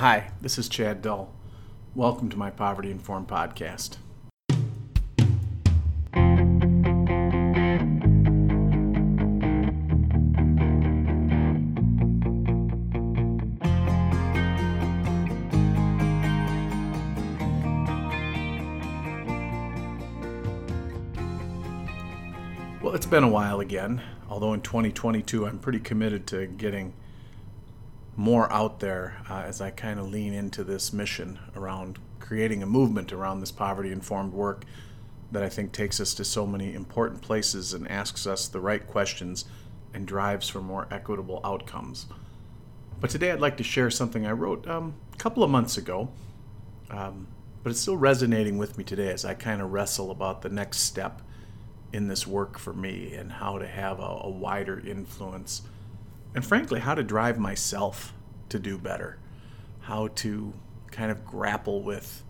Hi, this is Chad Dull. Welcome to my Poverty Informed podcast. Well, it's been a while again, although in 2022 I'm pretty committed to getting more out there uh, as I kind of lean into this mission around creating a movement around this poverty informed work that I think takes us to so many important places and asks us the right questions and drives for more equitable outcomes. But today I'd like to share something I wrote um, a couple of months ago, um, but it's still resonating with me today as I kind of wrestle about the next step in this work for me and how to have a, a wider influence and frankly, how to drive myself to do better, how to kind of grapple with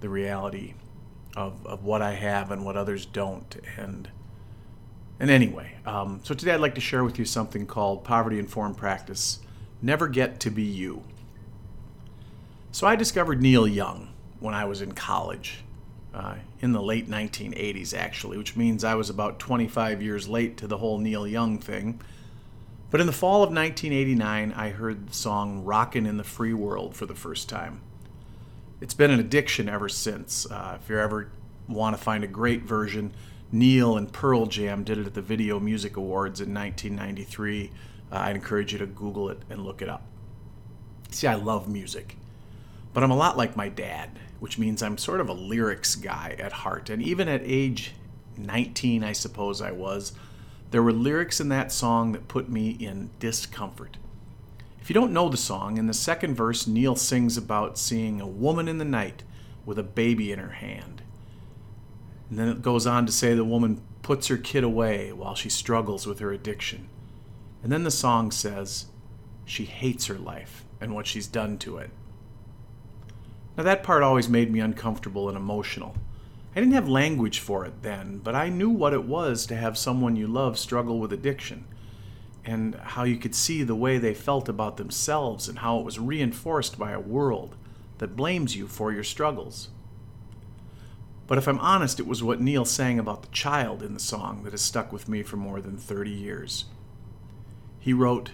the reality of, of what I have and what others don't. And and anyway, um, so today I'd like to share with you something called poverty informed practice. Never get to be you. So I discovered Neil Young when I was in college, uh, in the late 1980s, actually, which means I was about 25 years late to the whole Neil Young thing. But in the fall of 1989, I heard the song Rockin' in the Free World for the first time. It's been an addiction ever since. Uh, if you ever want to find a great version, Neil and Pearl Jam did it at the Video Music Awards in 1993. Uh, I'd encourage you to Google it and look it up. See, I love music, but I'm a lot like my dad, which means I'm sort of a lyrics guy at heart. And even at age 19, I suppose I was, there were lyrics in that song that put me in discomfort. If you don't know the song, in the second verse, Neil sings about seeing a woman in the night with a baby in her hand. And then it goes on to say the woman puts her kid away while she struggles with her addiction. And then the song says she hates her life and what she's done to it. Now, that part always made me uncomfortable and emotional. I didn't have language for it then, but I knew what it was to have someone you love struggle with addiction and how you could see the way they felt about themselves and how it was reinforced by a world that blames you for your struggles. But if I'm honest, it was what Neil sang about the child in the song that has stuck with me for more than 30 years. He wrote,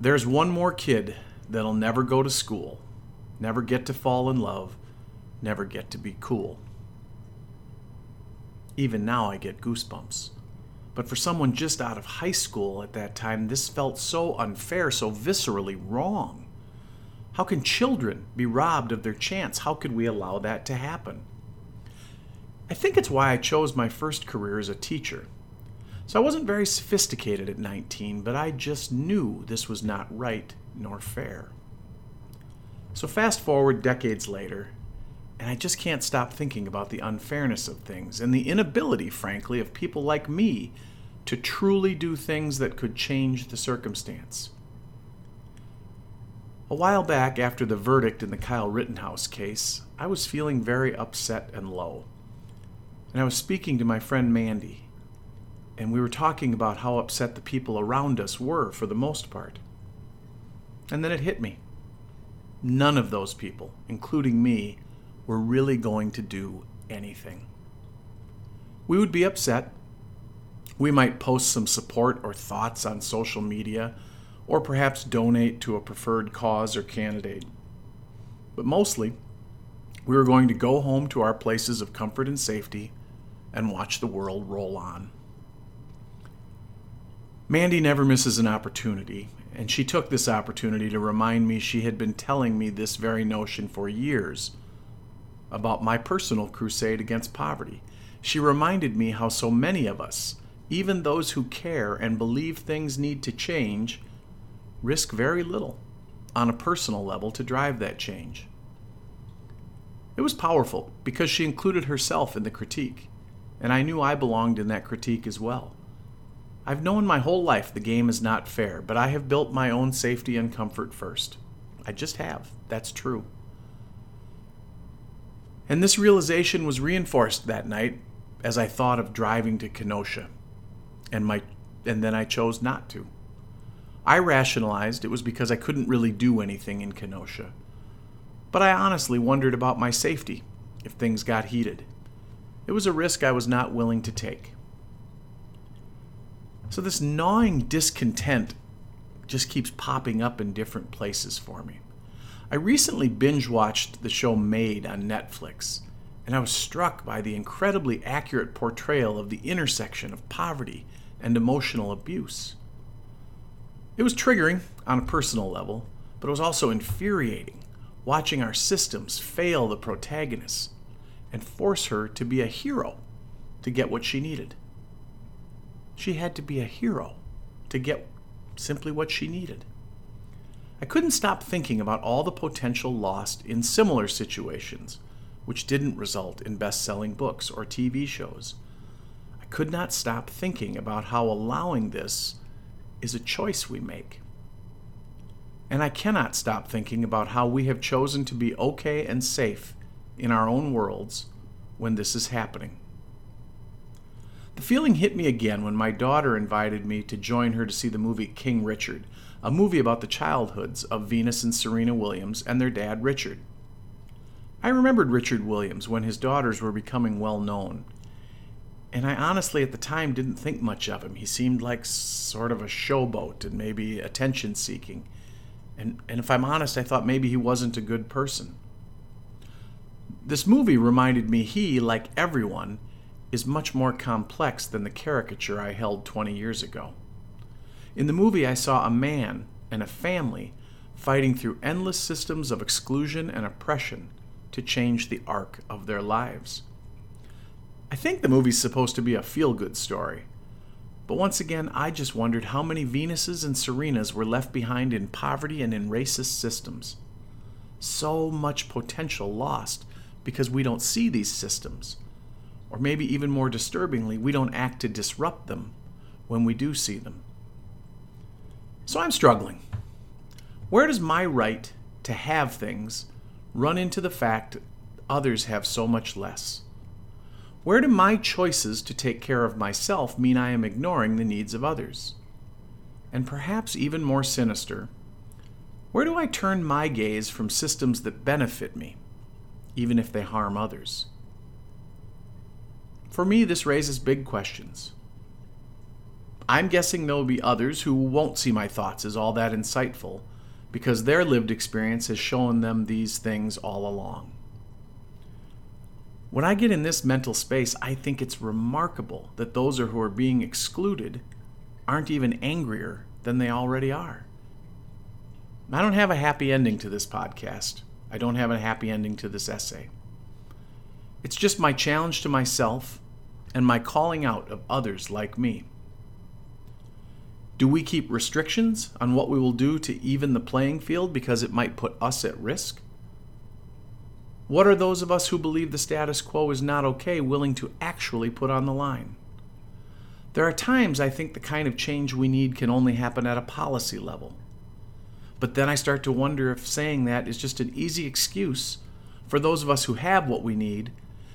There's one more kid that'll never go to school, never get to fall in love, never get to be cool. Even now, I get goosebumps. But for someone just out of high school at that time, this felt so unfair, so viscerally wrong. How can children be robbed of their chance? How could we allow that to happen? I think it's why I chose my first career as a teacher. So I wasn't very sophisticated at 19, but I just knew this was not right nor fair. So fast forward decades later, and I just can't stop thinking about the unfairness of things and the inability, frankly, of people like me to truly do things that could change the circumstance. A while back, after the verdict in the Kyle Rittenhouse case, I was feeling very upset and low. And I was speaking to my friend Mandy, and we were talking about how upset the people around us were for the most part. And then it hit me. None of those people, including me, were really going to do anything. We would be upset. We might post some support or thoughts on social media, or perhaps donate to a preferred cause or candidate. But mostly, we were going to go home to our places of comfort and safety and watch the world roll on. Mandy never misses an opportunity, and she took this opportunity to remind me she had been telling me this very notion for years about my personal crusade against poverty. She reminded me how so many of us, even those who care and believe things need to change, risk very little on a personal level to drive that change. It was powerful because she included herself in the critique, and I knew I belonged in that critique as well. I've known my whole life the game is not fair, but I have built my own safety and comfort first. I just have. That's true. And this realization was reinforced that night as I thought of driving to Kenosha. And my and then I chose not to. I rationalized it was because I couldn't really do anything in Kenosha. But I honestly wondered about my safety if things got heated. It was a risk I was not willing to take. So, this gnawing discontent just keeps popping up in different places for me. I recently binge watched the show Maid on Netflix, and I was struck by the incredibly accurate portrayal of the intersection of poverty and emotional abuse. It was triggering on a personal level, but it was also infuriating watching our systems fail the protagonist and force her to be a hero to get what she needed. She had to be a hero to get simply what she needed. I couldn't stop thinking about all the potential lost in similar situations, which didn't result in best selling books or TV shows. I could not stop thinking about how allowing this is a choice we make. And I cannot stop thinking about how we have chosen to be okay and safe in our own worlds when this is happening. The feeling hit me again when my daughter invited me to join her to see the movie King Richard, a movie about the childhoods of Venus and Serena Williams and their dad Richard. I remembered Richard Williams when his daughters were becoming well known, and I honestly at the time didn't think much of him. He seemed like sort of a showboat and maybe attention seeking. And, and if I'm honest, I thought maybe he wasn't a good person. This movie reminded me he, like everyone, is much more complex than the caricature I held 20 years ago. In the movie, I saw a man and a family fighting through endless systems of exclusion and oppression to change the arc of their lives. I think the movie's supposed to be a feel good story. But once again, I just wondered how many Venuses and Serenas were left behind in poverty and in racist systems. So much potential lost because we don't see these systems. Or maybe even more disturbingly, we don't act to disrupt them when we do see them. So I'm struggling. Where does my right to have things run into the fact others have so much less? Where do my choices to take care of myself mean I am ignoring the needs of others? And perhaps even more sinister, where do I turn my gaze from systems that benefit me even if they harm others? For me, this raises big questions. I'm guessing there will be others who won't see my thoughts as all that insightful because their lived experience has shown them these things all along. When I get in this mental space, I think it's remarkable that those who are being excluded aren't even angrier than they already are. I don't have a happy ending to this podcast. I don't have a happy ending to this essay. It's just my challenge to myself and my calling out of others like me. Do we keep restrictions on what we will do to even the playing field because it might put us at risk? What are those of us who believe the status quo is not okay willing to actually put on the line? There are times I think the kind of change we need can only happen at a policy level. But then I start to wonder if saying that is just an easy excuse for those of us who have what we need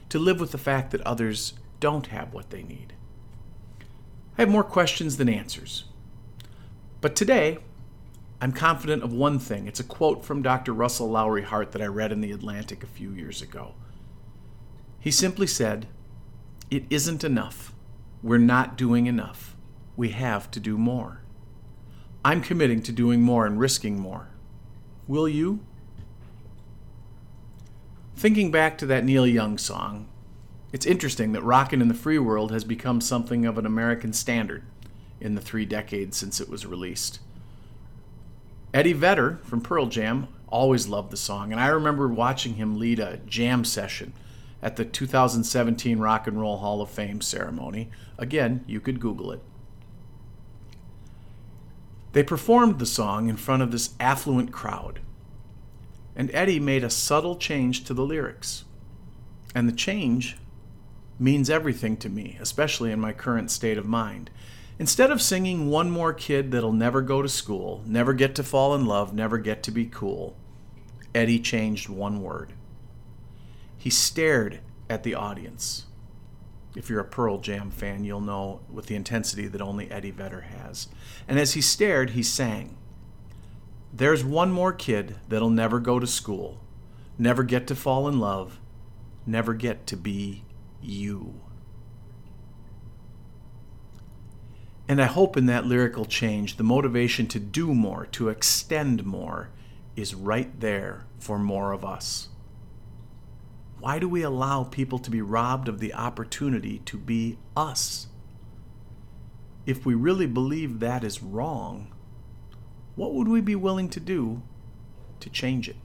to live with the fact that others don't have what they need. I have more questions than answers. But today, I'm confident of one thing. It's a quote from Dr. Russell Lowery-Hart that I read in The Atlantic a few years ago. He simply said, It isn't enough. We're not doing enough. We have to do more. I'm committing to doing more and risking more. Will you? Thinking back to that Neil Young song, it's interesting that Rockin' in the Free World has become something of an American standard in the three decades since it was released. Eddie Vedder from Pearl Jam always loved the song, and I remember watching him lead a jam session at the 2017 Rock and Roll Hall of Fame ceremony. Again, you could Google it. They performed the song in front of this affluent crowd, and Eddie made a subtle change to the lyrics. And the change means everything to me, especially in my current state of mind. Instead of singing one more kid that'll never go to school, never get to fall in love, never get to be cool, Eddie changed one word. He stared at the audience If you're a Pearl Jam fan, you'll know with the intensity that only Eddie Vedder has. And as he stared, he sang. There's one more kid that'll never go to school, never get to fall in love, never get to be you. And I hope in that lyrical change, the motivation to do more, to extend more, is right there for more of us. Why do we allow people to be robbed of the opportunity to be us? If we really believe that is wrong, what would we be willing to do to change it?